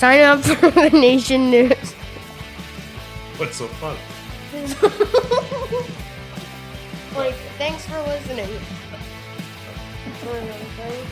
sign up for the Nation News. What's so fun? Like, thanks for listening.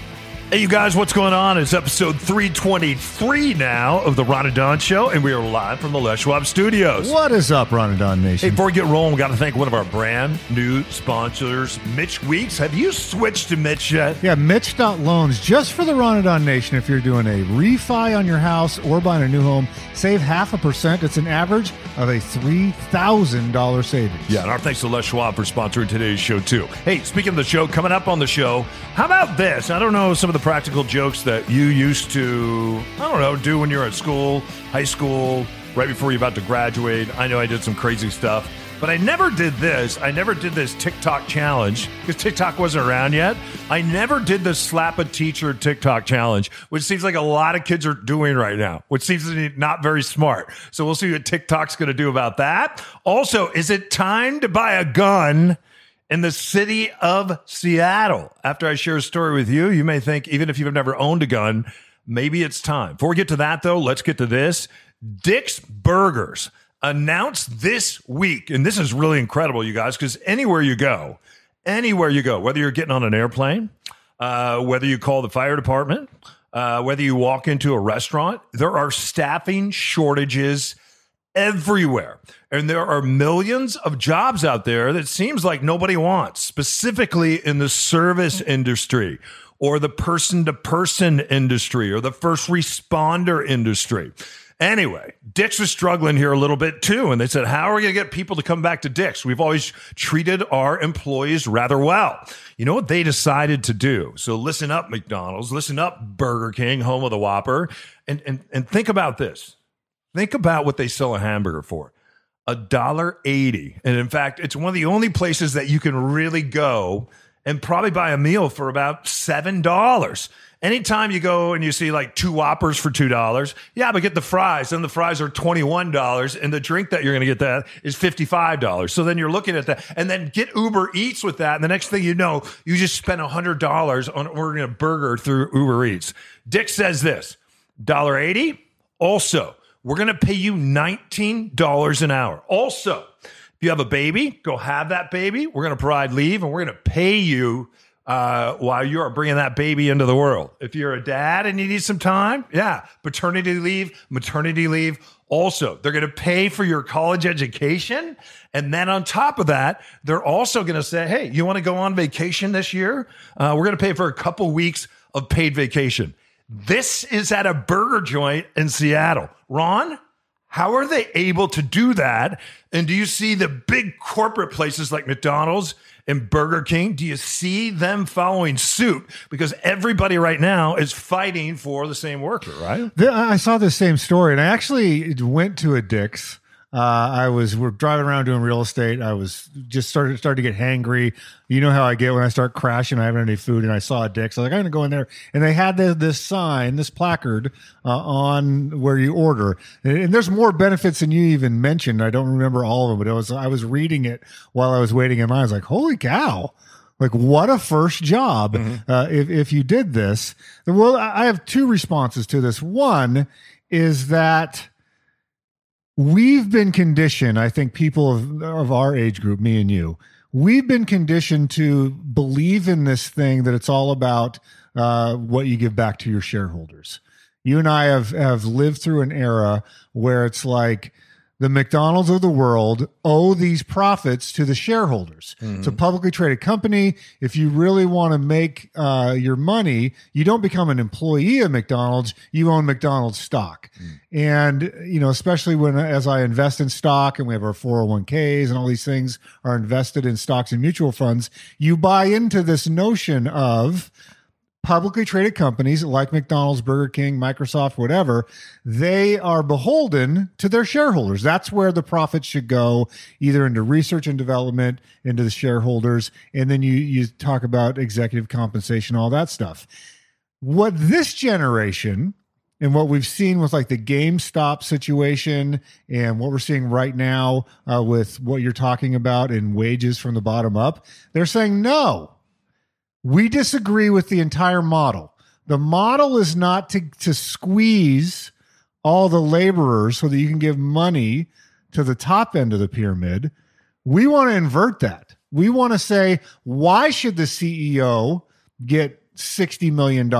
Hey, you guys, what's going on? It's episode 323 now of the Ron and Don Show, and we are live from the Les Schwab Studios. What is up, Ron and Don Nation? Hey, before we get rolling, we got to thank one of our brand new sponsors, Mitch Weeks. Have you switched to Mitch yet? yeah, Mitch.loans just for the Ron and Don Nation. If you're doing a refi on your house or buying a new home, save half a percent. It's an average of a $3,000 savings. Yeah, and our thanks to Les Schwab for sponsoring today's show, too. Hey, speaking of the show, coming up on the show, how about this? I don't know some of the practical jokes that you used to, I don't know, do when you were at school, high school, right before you're about to graduate. I know I did some crazy stuff, but I never did this. I never did this TikTok challenge because TikTok wasn't around yet. I never did the slap a teacher TikTok challenge, which seems like a lot of kids are doing right now, which seems not very smart. So we'll see what TikTok's going to do about that. Also, is it time to buy a gun? In the city of Seattle. After I share a story with you, you may think, even if you've never owned a gun, maybe it's time. Before we get to that, though, let's get to this. Dick's Burgers announced this week, and this is really incredible, you guys, because anywhere you go, anywhere you go, whether you're getting on an airplane, uh, whether you call the fire department, uh, whether you walk into a restaurant, there are staffing shortages everywhere. And there are millions of jobs out there that seems like nobody wants, specifically in the service industry or the person to person industry or the first responder industry. Anyway, Dick's was struggling here a little bit too. And they said, How are we going to get people to come back to Dick's? We've always treated our employees rather well. You know what they decided to do? So listen up, McDonald's, listen up, Burger King, home of the Whopper, and, and, and think about this. Think about what they sell a hamburger for. A dollar eighty. And in fact, it's one of the only places that you can really go and probably buy a meal for about seven dollars. Anytime you go and you see like two whoppers for two dollars, yeah, but get the fries. Then the fries are twenty-one dollars, and the drink that you're gonna get that is fifty-five dollars. So then you're looking at that, and then get Uber Eats with that, and the next thing you know, you just spent hundred dollars on ordering a burger through Uber Eats. Dick says this: dollar eighty. Also, we're going to pay you $19 an hour. Also, if you have a baby, go have that baby. We're going to provide leave and we're going to pay you uh, while you are bringing that baby into the world. If you're a dad and you need some time, yeah, paternity leave, maternity leave. Also, they're going to pay for your college education. And then on top of that, they're also going to say, hey, you want to go on vacation this year? Uh, we're going to pay for a couple weeks of paid vacation. This is at a burger joint in Seattle. Ron, how are they able to do that? And do you see the big corporate places like McDonald's and Burger King? Do you see them following suit? Because everybody right now is fighting for the same worker, right? I saw the same story, and I actually went to a Dick's. Uh, I was we're driving around doing real estate. I was just started started to get hangry. You know how I get when I start crashing. I haven't any food, and I saw a Dick's. So I was like, I'm gonna go in there, and they had this, this sign, this placard uh, on where you order, and, and there's more benefits than you even mentioned. I don't remember all of them, but it was I was reading it while I was waiting in line. I was like, holy cow! Like what a first job uh, if if you did this. Well, I have two responses to this. One is that we've been conditioned. I think people of of our age group, me and you, we've been conditioned to believe in this thing that it's all about uh, what you give back to your shareholders. You and I have have lived through an era where it's like the McDonald's of the world owe these profits to the shareholders. It's a publicly traded company. If you really want to make uh, your money, you don't become an employee of McDonald's. You own McDonald's stock. And, you know, especially when as I invest in stock and we have our 401ks and all these things are invested in stocks and mutual funds, you buy into this notion of publicly traded companies like McDonald's, Burger King, Microsoft, whatever, they are beholden to their shareholders. That's where the profits should go, either into research and development, into the shareholders, and then you you talk about executive compensation, all that stuff. What this generation and what we've seen with like the GameStop situation and what we're seeing right now uh, with what you're talking about in wages from the bottom up, they're saying no. We disagree with the entire model. The model is not to, to squeeze all the laborers so that you can give money to the top end of the pyramid. We want to invert that. We want to say, why should the CEO get $60 million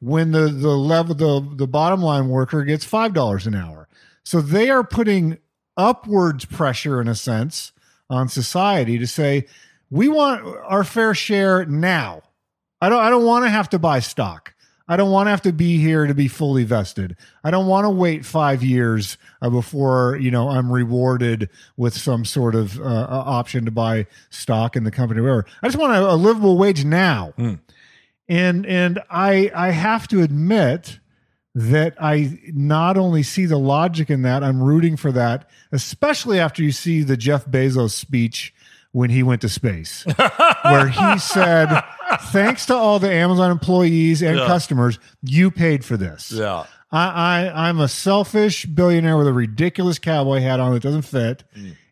when the, the level, the, the bottom line worker gets $5 an hour? So they are putting upwards pressure in a sense on society to say, we want our fair share now. I don't I don't want to have to buy stock. I don't want to have to be here to be fully vested. I don't want to wait five years uh, before you know I'm rewarded with some sort of uh, option to buy stock in the company. Or Whatever. I just want a, a livable wage now. And and I I have to admit that I not only see the logic in that, I'm rooting for that, especially after you see the Jeff Bezos speech when he went to space, where he said, "Thanks to all the Amazon employees and Yeah. customers, you paid for this." Yeah. I, I I'm a selfish billionaire with a ridiculous cowboy hat on that doesn't fit,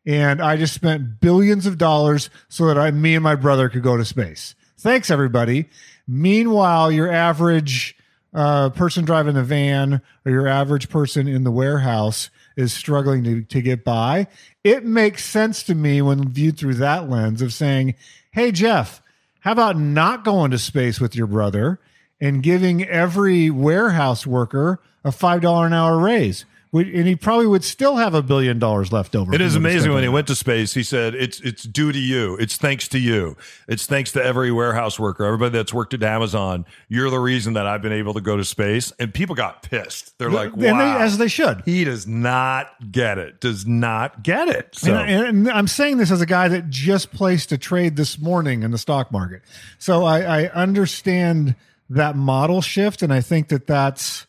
and I just spent billions of dollars so that I, me and my brother could go to space. Thanks, everybody. Meanwhile, your average uh, person driving the van or your average person in the warehouse is struggling to, to get by. It makes sense to me when viewed through that lens of saying, "Hey, Jeff, how about not going to space with your brother?" and giving every warehouse worker a five dollar an hour raise. And he probably would still have a billion dollars left over. It is amazing when he went to space. He said, "It's it's due to you. It's thanks to you. It's thanks to every warehouse worker, everybody that's worked at Amazon. You're the reason that I've been able to go to space." And people got pissed. They're like, And they- "Wow." as they should. he does not get it. Does not get it. So And, I- and I'm saying this as a guy that just placed a trade this morning in the stock market. So I, I understand that model shift, and I think that that's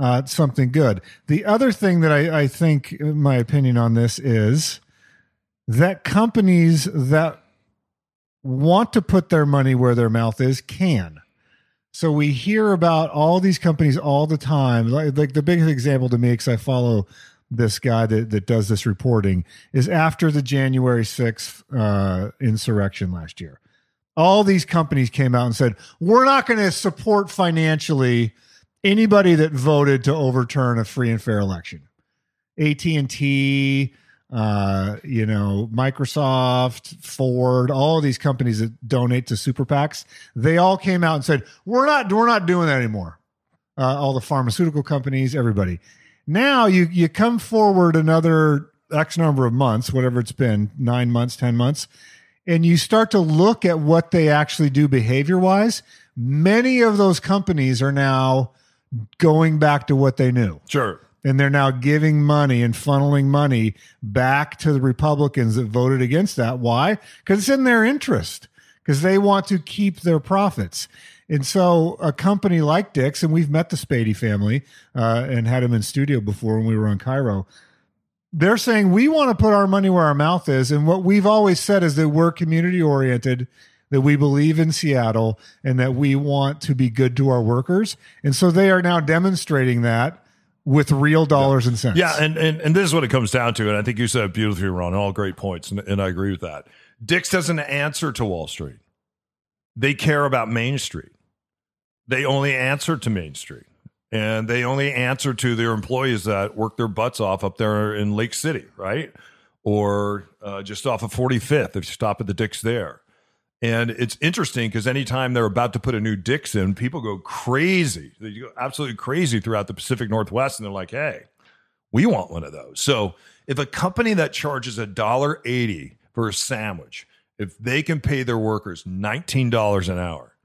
uh, something good. The other thing that I, I think, my opinion on this is that companies that want to put their money where their mouth is can. So we hear about all these companies all the time. Like, like the biggest example to me, because I follow this guy that, that does this reporting, is after the January 6th uh, insurrection last year. All these companies came out and said, we're not going to support financially anybody that voted to overturn a free and fair election. AT&T, uh, you know, Microsoft, Ford, all of these companies that donate to super PACs, they all came out and said, "We're not, we're not doing that anymore." Uh, all the pharmaceutical companies, everybody. Now you you come forward another X number of months, whatever it's been, nine months, ten months, and you start to look at what they actually do behavior wise. Many of those companies are now going back to what they knew sure. and they're now giving money and funneling money back to the Republicans that voted against that. Why? Because it's in their interest, because they want to keep their profits. And so, a company like Dick's, and we've met the Spady family uh, and had them in studio before when we were on KIRO. They're saying we want to put our money where our mouth is, and what we've always said is that we're community oriented, that we believe in Seattle, and that we want to be good to our workers. And so, they are now demonstrating that with real dollars and cents. Yeah, and, and and this is what it comes down to, and I think you said beautifully, Ron. All great points, and, and I agree with that. Dick's doesn't answer to Wall Street; they care about Main Street. They only answer to Main Street, and they only answer to their employees that work their butts off up there in Lake City, right, or uh, just off of Forty Fifth. If you stop at the Dick's there. And it's interesting because anytime they're about to put a new Dick's in, people go crazy. They go absolutely crazy throughout the Pacific Northwest. And they're like, hey, we want one of those. So if a company that charges a dollar eighty for a sandwich, if they can pay their workers nineteen dollars an hour,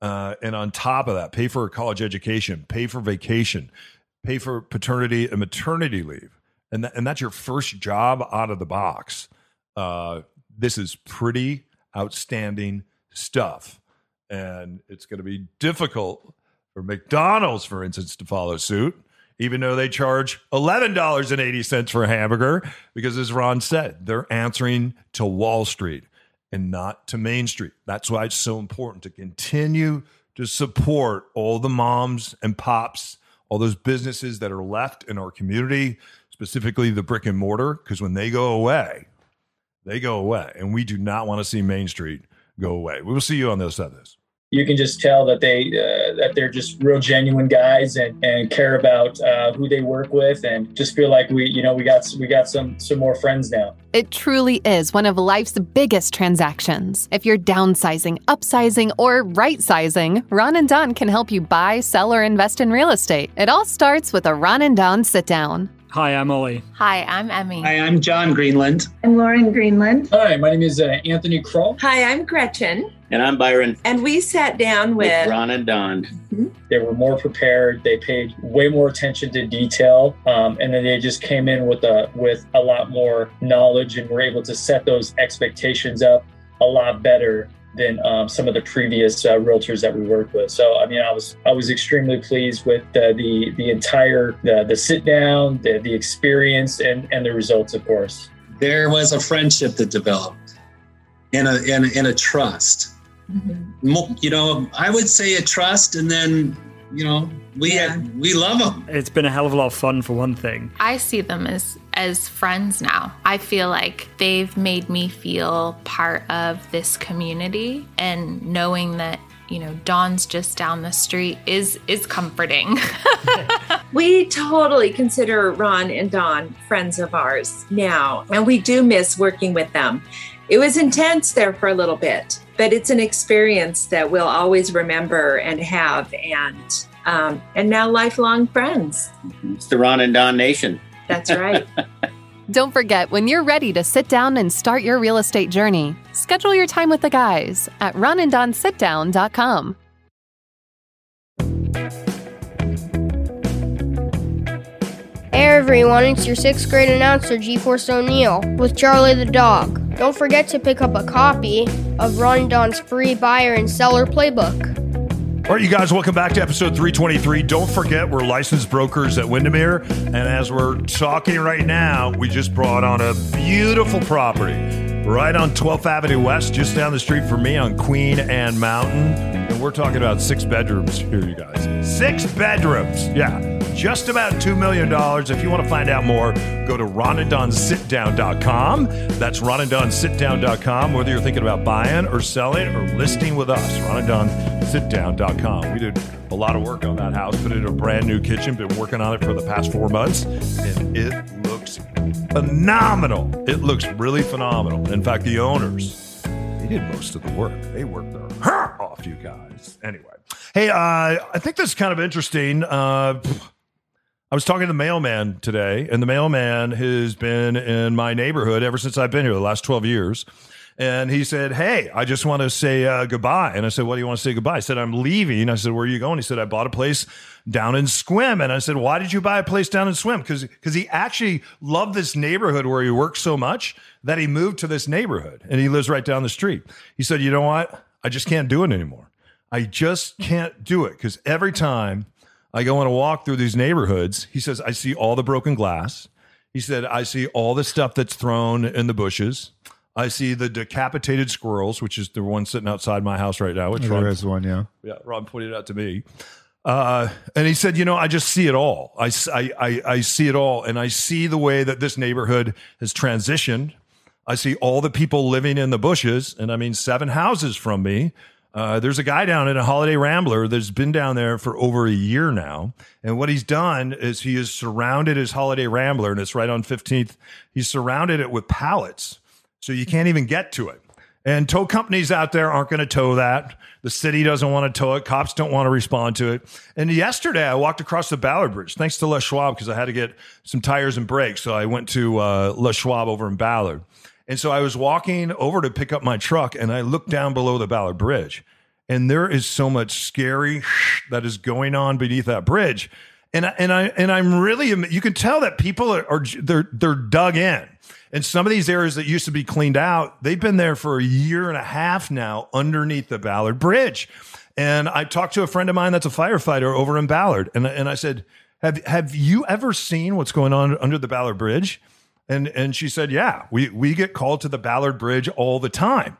uh, and on top of that, pay for a college education, pay for vacation, pay for paternity and maternity leave, and that, and that's your first job out of the box. Uh, this is pretty outstanding stuff. And it's going to be difficult for McDonald's, for instance, to follow suit, even though they charge $11.80 for a hamburger, because as Ron said, they're answering to Wall Street and not to Main Street. That's why it's so important to continue to support all the moms and pops, all those businesses that are left in our community, specifically the brick and mortar, because when they go away, they go away. And we do not want to see Main Street go away. We will see you on the other side of this. you can just tell that they uh, that they're just real genuine guys and, and care about uh, who they work with and just feel like we you know we got we got some some more friends now It truly is one of life's biggest transactions. If you're downsizing, upsizing, or right sizing, Ron and Don can help you buy, sell, or invest in real estate. It all starts with a Ron and Don sit down. Hi, I'm Ollie. Hi, I'm Emmy. Hi, I'm John Greenland. I'm Lauren Greenland. hi my name is uh, anthony kroll Hi, I'm Gretchen. And I'm Byron And we sat down with with, Ron and Don. they were more prepared they paid way more attention to detail um, and then they just came in with a with a lot more knowledge and were able to set those expectations up a lot better than um, some of the previous uh, realtors that we worked with. So i mean i was i was extremely pleased with uh, the the entire the, the sit down the, the experience and and the results of course. There was a friendship that developed and a, and, a- and a trust. Mo- You know, I would say a trust, and then, you know, we Yeah. we love them. It's been a hell of a lot of fun for one thing. I see them as as friends now. I feel like they've made me feel part of this community and knowing that, you know, Don's just down the street is is comforting. we totally consider Ron and Don friends of ours now, and we do miss working with them. It was intense there for a little bit, but it's an experience that we'll always remember and have, and um, and now lifelong friends. It's the Ron and Don Nation. That's right. Don't forget, when you're ready to sit down and start your real estate journey, schedule your time with the guys at ronanddonsitdown.com. Hey everyone, it's your sixth grade announcer, G Force O'Neill, with Charlie the dog. Don't forget to pick up a copy of Ron Don's free buyer and seller playbook. All right, you guys, welcome back to episode 323. Don't forget, we're licensed brokers at Windermere. And as we're talking right now, we just brought on a beautiful property right on 12th Avenue West, just down the street from me on Queen Anne Mountain. And we're talking about six bedrooms here, you guys. Six bedrooms. Yeah. Just about $2 million. If you want to find out more, go to ronandonsitdown.com. That's ronandonsitdown.com. Whether you're thinking about buying or selling or listing with us, ronandonsitdown.com. We did a lot of work on that house, put it in a brand new kitchen, been working on it for the past four months, and it looks phenomenal. It looks really phenomenal. In fact, the owners, they did most of the work. They worked their heart off, you guys. Anyway, hey, uh, I think this is kind of interesting. Uh, I was talking to the mailman today, and the mailman has been in my neighborhood ever since I've been here, the last 12 years. And he said, Hey, I just want to say uh, goodbye. And I said, What do you want to say goodbye? I said, I'm leaving. I said, Where are you going? He said, I bought a place down in Sequim. And I said, Why did you buy a place down in Sequim? Because he actually loved this neighborhood where he worked so much that he moved to this neighborhood and he lives right down the street. He said, You know what? I just can't do it anymore. I just can't do it because every time I go on a walk through these neighborhoods, he says, I see all the broken glass. He said, I see all the stuff that's thrown in the bushes. I see the decapitated squirrels, which is the one sitting outside my house right now. Which There is one, yeah. yeah, Ron pointed out to me. Uh, and he said, you know, I just see it all. I I I see it all. And I see the way that this neighborhood has transitioned. I see all the people living in the bushes. And I mean, seven houses from me. Uh, there's a guy down in a Holiday Rambler that's been down there for over a year now. And what he's done is he has surrounded his Holiday Rambler, and it's right on 15th. He's surrounded it with pallets. So you can't even get to it. And tow companies out there aren't going to tow that. The city doesn't want to tow it. Cops don't want to respond to it. And yesterday, I walked across the Ballard Bridge, thanks to Les Schwab, because I had to get some tires and brakes. So I went to uh, Les Schwab over in Ballard. And so I was walking over to pick up my truck, and I looked down below the Ballard Bridge, and there is so much scary that is going on beneath that bridge. And I, and I and I'm really you can tell that people are, are they're they're dug in. And some of these areas that used to be cleaned out, they've been there for a year and a half now underneath the Ballard Bridge. And I talked to a friend of mine that's a firefighter over in Ballard, and and I said, "Have have you ever seen what's going on under the Ballard Bridge?" And and she said, "Yeah, we we get called to the Ballard Bridge all the time."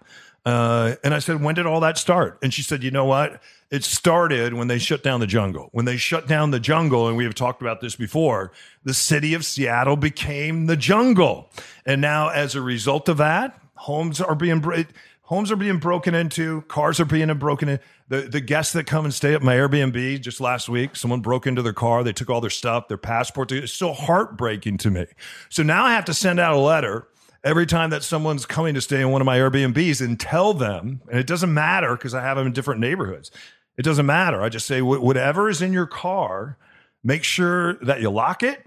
Uh, and I said, when did all that start? And she said, you know what? It started when they shut down the jungle. When they shut down the jungle, and we have talked about this before, the city of Seattle became the jungle. And now, as a result of that, homes are being homes are being broken into, cars are being broken in. The the guests that come and stay at my Airbnb just last week, someone broke into their car, they took all their stuff, their passport. It's so heartbreaking to me. So now I have to send out a letter every time that someone's coming to stay in one of my Airbnbs and tell them, and it doesn't matter because I have them in different neighborhoods. It doesn't matter. I just say, whatever is in your car, make sure that you lock it,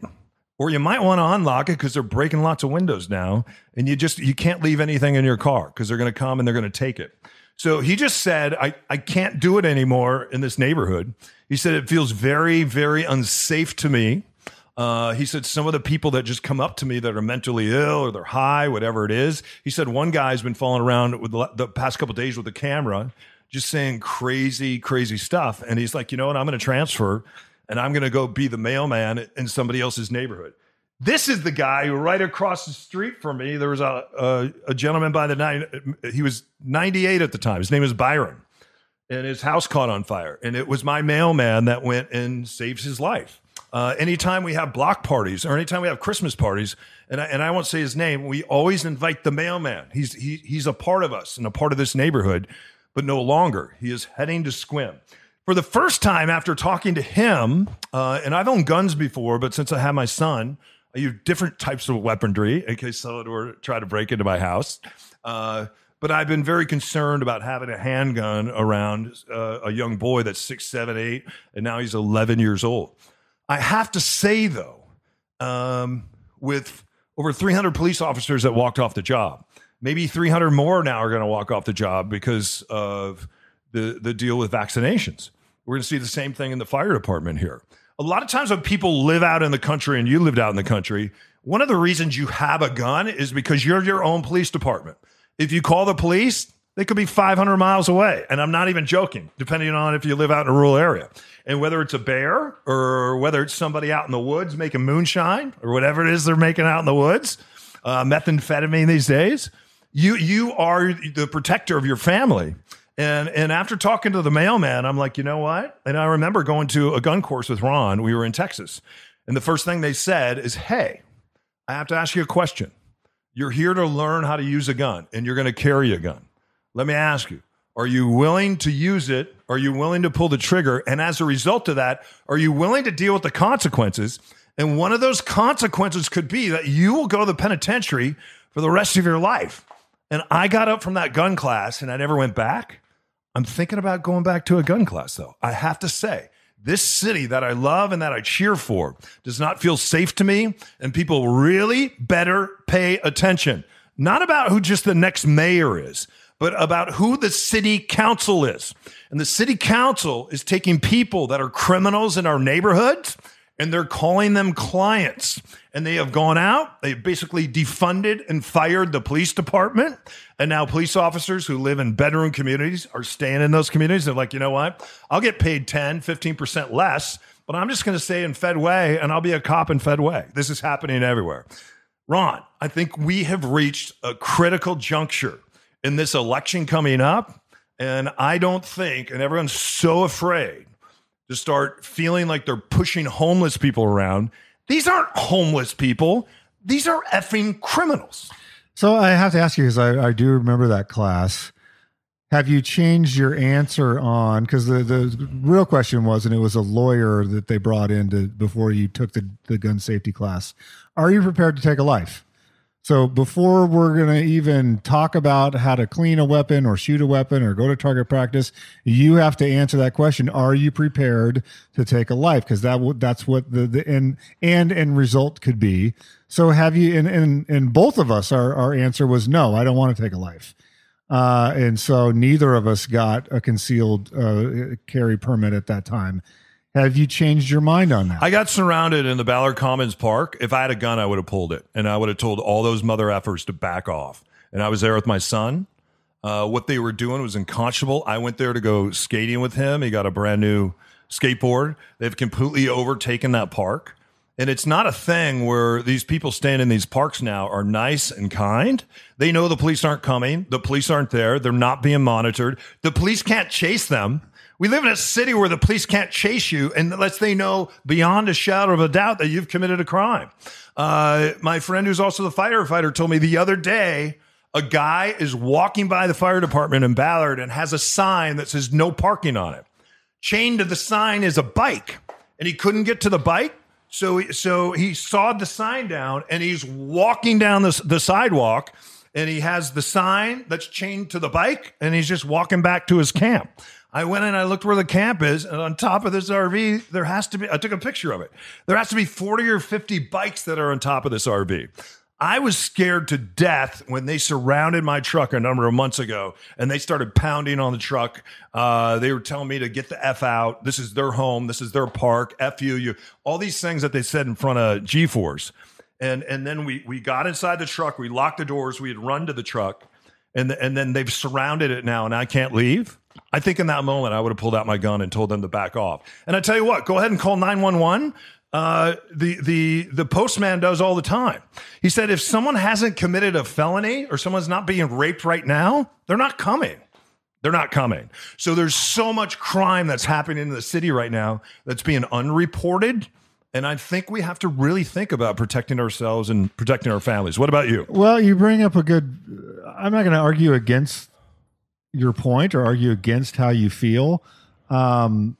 or you might want to unlock it because they're breaking lots of windows now, and you just you can't leave anything in your car because they're going to come and they're going to take it. So he just said, I, I can't do it anymore in this neighborhood. He said it feels very, very unsafe to me uh, he said some of the people that just come up to me that are mentally ill or they're high, whatever it is. He said one guy's been falling around with the, the past couple days with a camera, just saying crazy, crazy stuff. And he's like, you know what? I'm going to transfer and I'm going to go be the mailman in somebody else's neighborhood. This is the guy who right across the street from me. There was a, a, a gentleman by the nine. He was 98 at the time. His name is Byron, and his house caught on fire. And it was my mailman that went and saved his life. Uh, anytime we have block parties or anytime we have Christmas parties, and I, and I won't say his name, we always invite the mailman. He's he, he's a part of us and a part of this neighborhood, but no longer. He is heading to Sequim. For the first time after talking to him, uh, and I've owned guns before, but since I have my son, I use different types of weaponry in case someone were to try to break into my house. Uh, but I've been very concerned about having a handgun around uh, a young boy that's six, seven, eight, and now he's 11 years old. I have to say, though, um, with over 300 police officers that walked off the job, maybe 300 more now are going to walk off the job because of the, the deal with vaccinations. We're going to see the same thing in the fire department here. A lot of times when people live out in the country and you lived out in the country, one of the reasons you have a gun is because you're your own police department. If you call the police, they could be 500 miles away. And I'm not even joking, depending on if you live out in a rural area. And whether it's a bear or whether it's somebody out in the woods making moonshine or whatever it is they're making out in the woods, uh, methamphetamine these days, you, you are the protector of your family. And, and after talking to the mailman, I'm like, you know what? And I remember going to a gun course with Ron. We were in Texas. And the first thing they said is, hey, I have to ask you a question. You're here to learn how to use a gun and you're going to carry a gun. Let me ask you are you willing to use it? Are you willing to pull the trigger? And as a result of that, are you willing to deal with the consequences? And one of those consequences could be that you will go to the penitentiary for the rest of your life. And I got up from that gun class and I never went back. I'm thinking about going back to a gun class, though. I have to say, this city that I love and that I cheer for does not feel safe to me. And people really better pay attention. Not about who just the next mayor is, but about who the city council is. And the city council is taking people that are criminals in our neighborhoods and they're calling them clients. And they have gone out, they basically defunded and fired the police department. And now police officers who live in bedroom communities are staying in those communities. They're like, you know what? I'll get paid 10, 15% less, but I'm just going to stay in Fedway and I'll be a cop in Fedway. This is happening everywhere. Ron, I think we have reached a critical juncture in this election coming up. And I don't think, and everyone's so afraid to start feeling like they're pushing homeless people around. These aren't homeless people, these are effing criminals. So I have to ask you because I, I do remember that class. Have you changed your answer on because the, the real question was, and it was a lawyer that they brought in to, before you took the, the gun safety class. Are you prepared to take a life? So before we're going to even talk about how to clean a weapon or shoot a weapon or go to target practice, you have to answer that question. Are you prepared to take a life? Because that w- that's what the, the end, and end result could be. So have you, and, and, and both of us, our, our answer was no, I don't want to take a life. Uh, and so neither of us got a concealed uh, carry permit at that time. Have you changed your mind on that? I got surrounded in the Ballard Commons Park. If I had a gun, I would have pulled it, and I would have told all those mother effers to back off. And I was there with my son. Uh, what they were doing was unconscionable. I went there to go skating with him. He got a brand new skateboard. They've completely overtaken that park. And it's not a thing where these people staying in these parks now are nice and kind. They know the police aren't coming. The police aren't there. They're not being monitored. The police can't chase them. We live in a city where the police can't chase you unless they know beyond a shadow of a doubt that you've committed a crime. Uh, my friend, who's also the firefighter, told me the other day a guy is walking by the fire department in Ballard and has a sign that says no parking on it. Chained to the sign is a bike, and he couldn't get to the bike. So, so he sawed the sign down and he's walking down the, the sidewalk and he has the sign that's chained to the bike and he's just walking back to his camp. I went and I looked where the camp is, and on top of this RV, there has to be, I took a picture of it. There has to be 40 or 50 bikes that are on top of this RV. I was scared to death when they surrounded my truck a number of months ago and they started pounding on the truck. Uh, they were telling me to get the F out. This is their home. This is their park. F you, you. All these things that they said in front of G Force. And, and then we, we got inside the truck. We locked the doors. We had run to the truck. And, and then they've surrounded it now and I can't leave. I think in that moment I would have pulled out my gun and told them to back off. And I tell you what, go ahead and call 911 uh, the the the postman does all the time. He said if someone hasn't committed a felony or someone's not being raped right now, they're not coming. They're not coming. So there's so much crime that's happening in the city right now that's being unreported. And I think we have to really think about protecting ourselves and protecting our families. What about you? Well, you bring up a good. I'm not going to argue against your point or argue against how you feel. Um,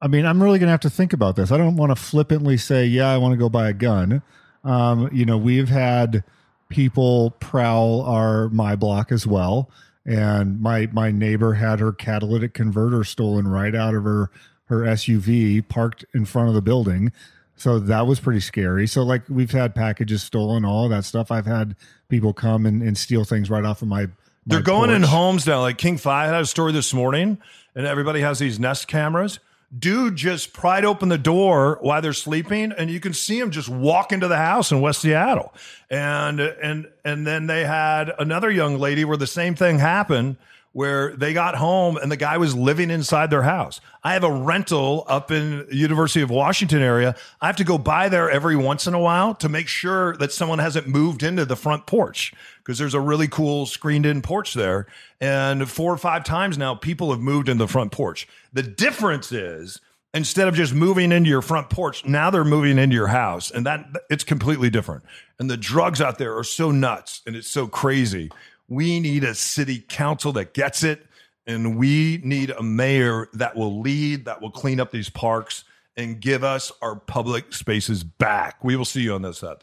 I mean, I'm really going to have to think about this. I don't want to flippantly say, yeah, I want to go buy a gun. Um, you know, we've had people prowl our my block as well. And my my neighbor had her catalytic converter stolen right out of her her SUV parked in front of the building. So that was pretty scary. So like we've had packages stolen, all of that stuff. I've had people come and, and steal things right off of my. my They're going in homes now. Like King Five had a story this morning, and everybody has these Nest cameras. Dude just pried open the door while they're sleeping, and you can see him just walk into the house in West Seattle. And and and then they had another young lady where the same thing happened, where they got home and the guy was living inside their house. I have a rental up in University of Washington area. I have to go by there every once in a while to make sure that someone hasn't moved into the front porch because there's a really cool screened in porch there. And four or five times now, people have moved into the front porch. The difference is instead of just moving into your front porch, now they're moving into your house. And that it's completely different. And the drugs out there are so nuts and it's so crazy. We need a city council that gets it. And we need a mayor that will lead, that will clean up these parks and give us our public spaces back. We will see you on this there.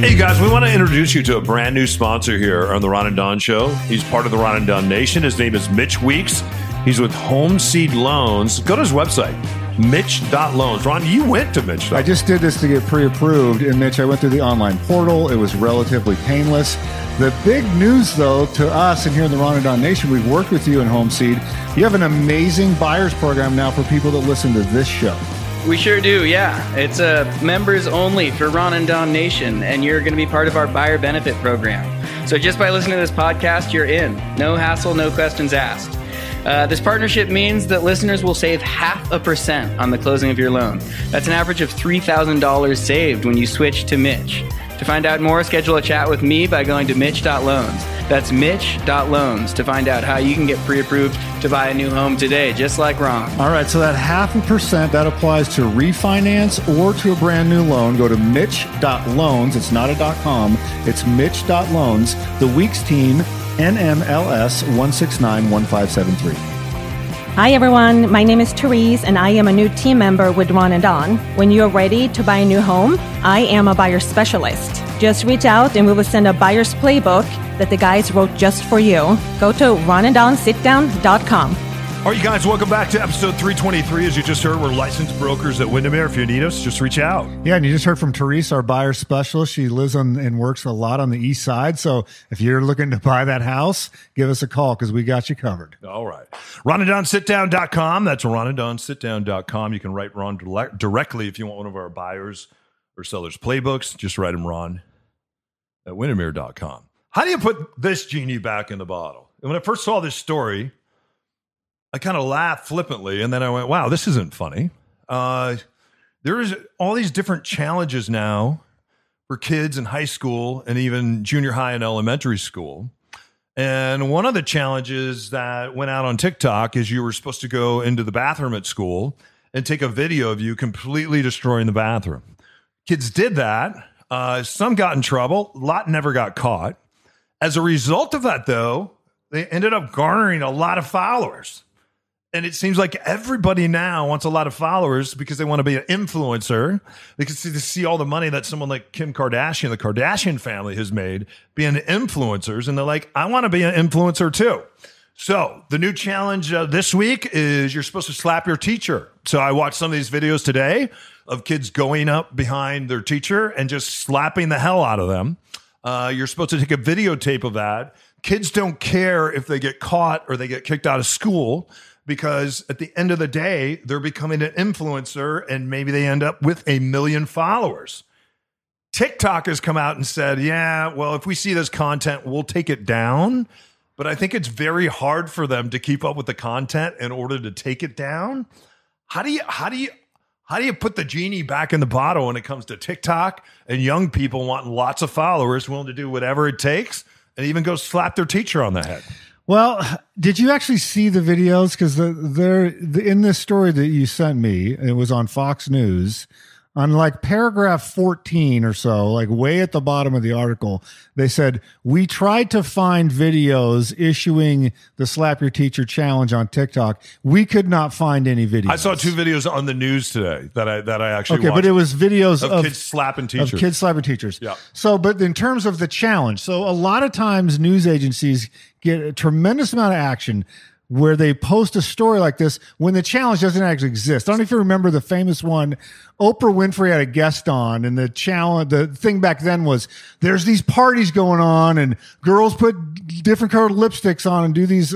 Hey guys, we want to introduce you to a brand new sponsor here on the Ron and Don Show. He's part of the Ron and Don Nation. His name is Mitch Weeks. He's with Home Seed Loans. Go to his website, Mitch.loans. Ron, you went to Mitch. I just did this to get pre-approved, and Mitch, I went through the online portal. It was relatively painless. The big news, though, to us and here in the Ron and Don Nation, we've worked with you in Home Seed. You have an amazing buyers program now for people that listen to this show. We sure do, yeah. It's uh, members only for Ron and Don Nation, and you're going to be part of our buyer benefit program. So just by listening to this podcast, you're in. No hassle, no questions asked. Uh, this partnership means that listeners will save half a percent on the closing of your loan. That's an average of $3,000 saved when you switch to Mitch. To find out more, schedule a chat with me by going to Mitch.loans. That's Mitch.loans to find out how you can get pre approved to buy a new home today, just like Ron. All right, so that half a percent that applies to refinance or to a brand new loan. Go to Mitch.loans. It's not a .com. It's Mitch.loans. The Weeks team, NMLS 1691573. Hi everyone, my name is Therese and I am a new team member with Ron and Don. When you're ready to buy a new home, I am a buyer specialist. Just reach out and we will send a buyer's playbook that the guys wrote just for you. Go to ronanddonsitdown.com. All right, you guys, welcome back to episode 323. As you just heard, we're licensed brokers at Windermere. If you need us, just reach out. Yeah, and you just heard from Therese, our buyer specialist. She lives on and works a lot on the east side. So if you're looking to buy that house, give us a call because we got you covered. All right. RonandDonSitDown.com. That's RonandDonSitDown.com. You can write Ron directly if you want one of our buyers or sellers playbooks. Just write him Ron at Windermere.com. How do you put this genie back in the bottle? And when I first saw this story, I kind of laughed flippantly, and then I went, "Wow, this isn't funny." Uh, there is all these different challenges now for kids in high school and even junior high and elementary school. And one of the challenges that went out on TikTok is you were supposed to go into the bathroom at school and take a video of you completely destroying the bathroom. Kids did that. Uh, some got in trouble. A lot never got caught. As a result of that, though, they ended up garnering a lot of followers. And it seems like everybody now wants a lot of followers because they want to be an influencer. They can see, see all the money that someone like Kim Kardashian, the Kardashian family, has made being influencers. And they're like, I want to be an influencer too. So the new challenge uh, this week is you're supposed to slap your teacher. So I watched some of these videos today of kids going up behind their teacher and just slapping the hell out of them. Uh, you're supposed to take a videotape of that. Kids don't care if they get caught or they get kicked out of school because at the end of the day, they're becoming an influencer and maybe they end up with a million followers. TikTok has come out and said, yeah, well, if we see this content, we'll take it down. But I think it's very hard for them to keep up with the content in order to take it down. How do you, how do you, how do you put the genie back in the bottle when it comes to TikTok and young people wanting lots of followers, willing to do whatever it takes, and even go slap their teacher on the head? Well, did you actually see the videos? Because the, there, the, in this story that you sent me, it was on Fox News. On like paragraph 14 or so, like way at the bottom of the article, they said, We tried to find videos issuing the Slap Your Teacher challenge on TikTok. We could not find any videos. I saw two videos on the news today that I that I actually Okay, watched but it was videos of, of, kids slapping teachers. Of kids slapping teachers. Yeah. So, but in terms of the challenge, so a lot of times news agencies get a tremendous amount of action where they post a story like this when the challenge doesn't actually exist. I don't know if you remember the famous one. Oprah Winfrey had a guest on, and the challenge, the thing back then was there's these parties going on, and girls put different colored lipsticks on and do these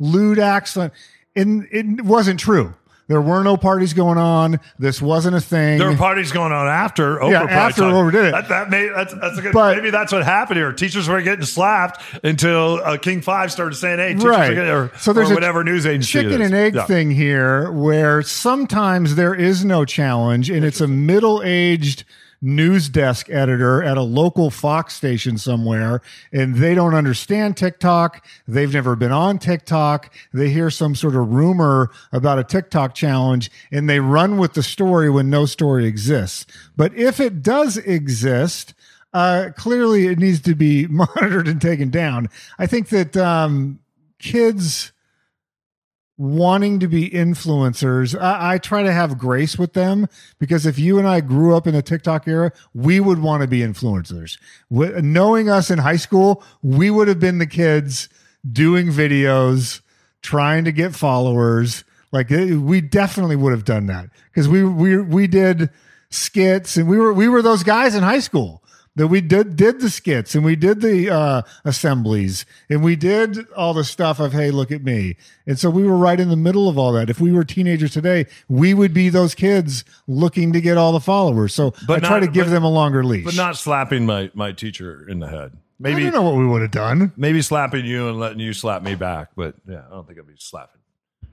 lewd acts. And it wasn't true. There were no parties going on. This wasn't a thing. There were parties going on after Oprah. Yeah, after talked- Oprah did it. That, that may, that's, that's a good, But- maybe that's what happened here. Teachers were getting slapped until uh, King Five started saying, "Hey, teachers right. are getting, or, so there's whatever news agency chicken and egg Yeah. thing here, where sometimes there is no challenge, and it's a middle-aged news desk editor at a local Fox station somewhere, and they don't understand TikTok. They've never been on TikTok. They hear some sort of rumor about a TikTok challenge, and they run with the story when no story exists. But if it does exist, uh, clearly it needs to be monitored and taken down. I think that um, kids wanting to be influencers, I, I try to have grace with them because if you and I grew up in the TikTok era, we would want to be influencers. Wi- knowing us in high school, we would have been the kids doing videos, trying to get followers. Like it- we definitely would have done that because we we we did skits and we were we were those guys in high school that we did did the skits and we did the uh, assemblies and we did all the stuff of hey look at me and so we were right in the middle of all that if we were teenagers today we would be those kids looking to get all the followers so But i try to give but- them a longer leash but not slapping my my teacher in the head. i Maybe don't know what we would have done maybe slapping you and letting you slap me back. But yeah, I don't think I'd be slapping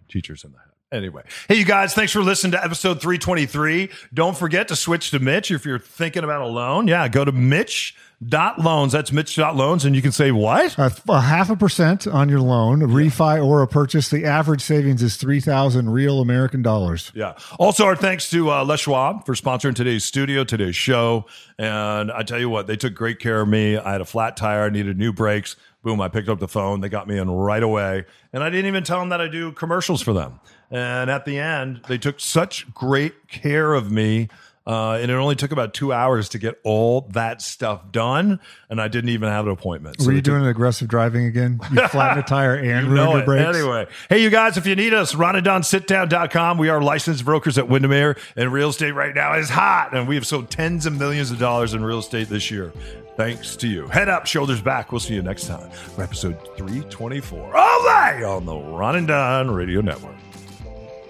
teachers in the head. Anyway, hey, you guys, thanks for listening to episode 323. Don't forget to switch to Mitch if you're thinking about a loan. Yeah, go to Mitch.loans. That's Mitch dot loans, and you can say what? a, a half a percent on your loan, a refi or a purchase. The average savings is three thousand real American dollars. Yeah. Also, our thanks to uh, Les Schwab for sponsoring today's studio, today's show. And I tell you what, they took great care of me. I had a flat tire, I needed new brakes. Boom, I picked up the phone. They got me in right away. And I didn't even tell them that I do commercials for them. And at the end, they took such great care of me. Uh, and it only took about two hours to get all that stuff done, and I didn't even have an appointment. Were you took- doing aggressive driving again? You flattened a tire and you know your brakes. Anyway, hey, you guys, if you need us, ronandonsitdown.com. We are licensed brokers at Windermere, and real estate right now is hot, and we have sold tens of millions of dollars in real estate this year. Thanks to you. Head up, shoulders back. We'll see you next time for episode 324. All right, on the Ron and Don Radio Network.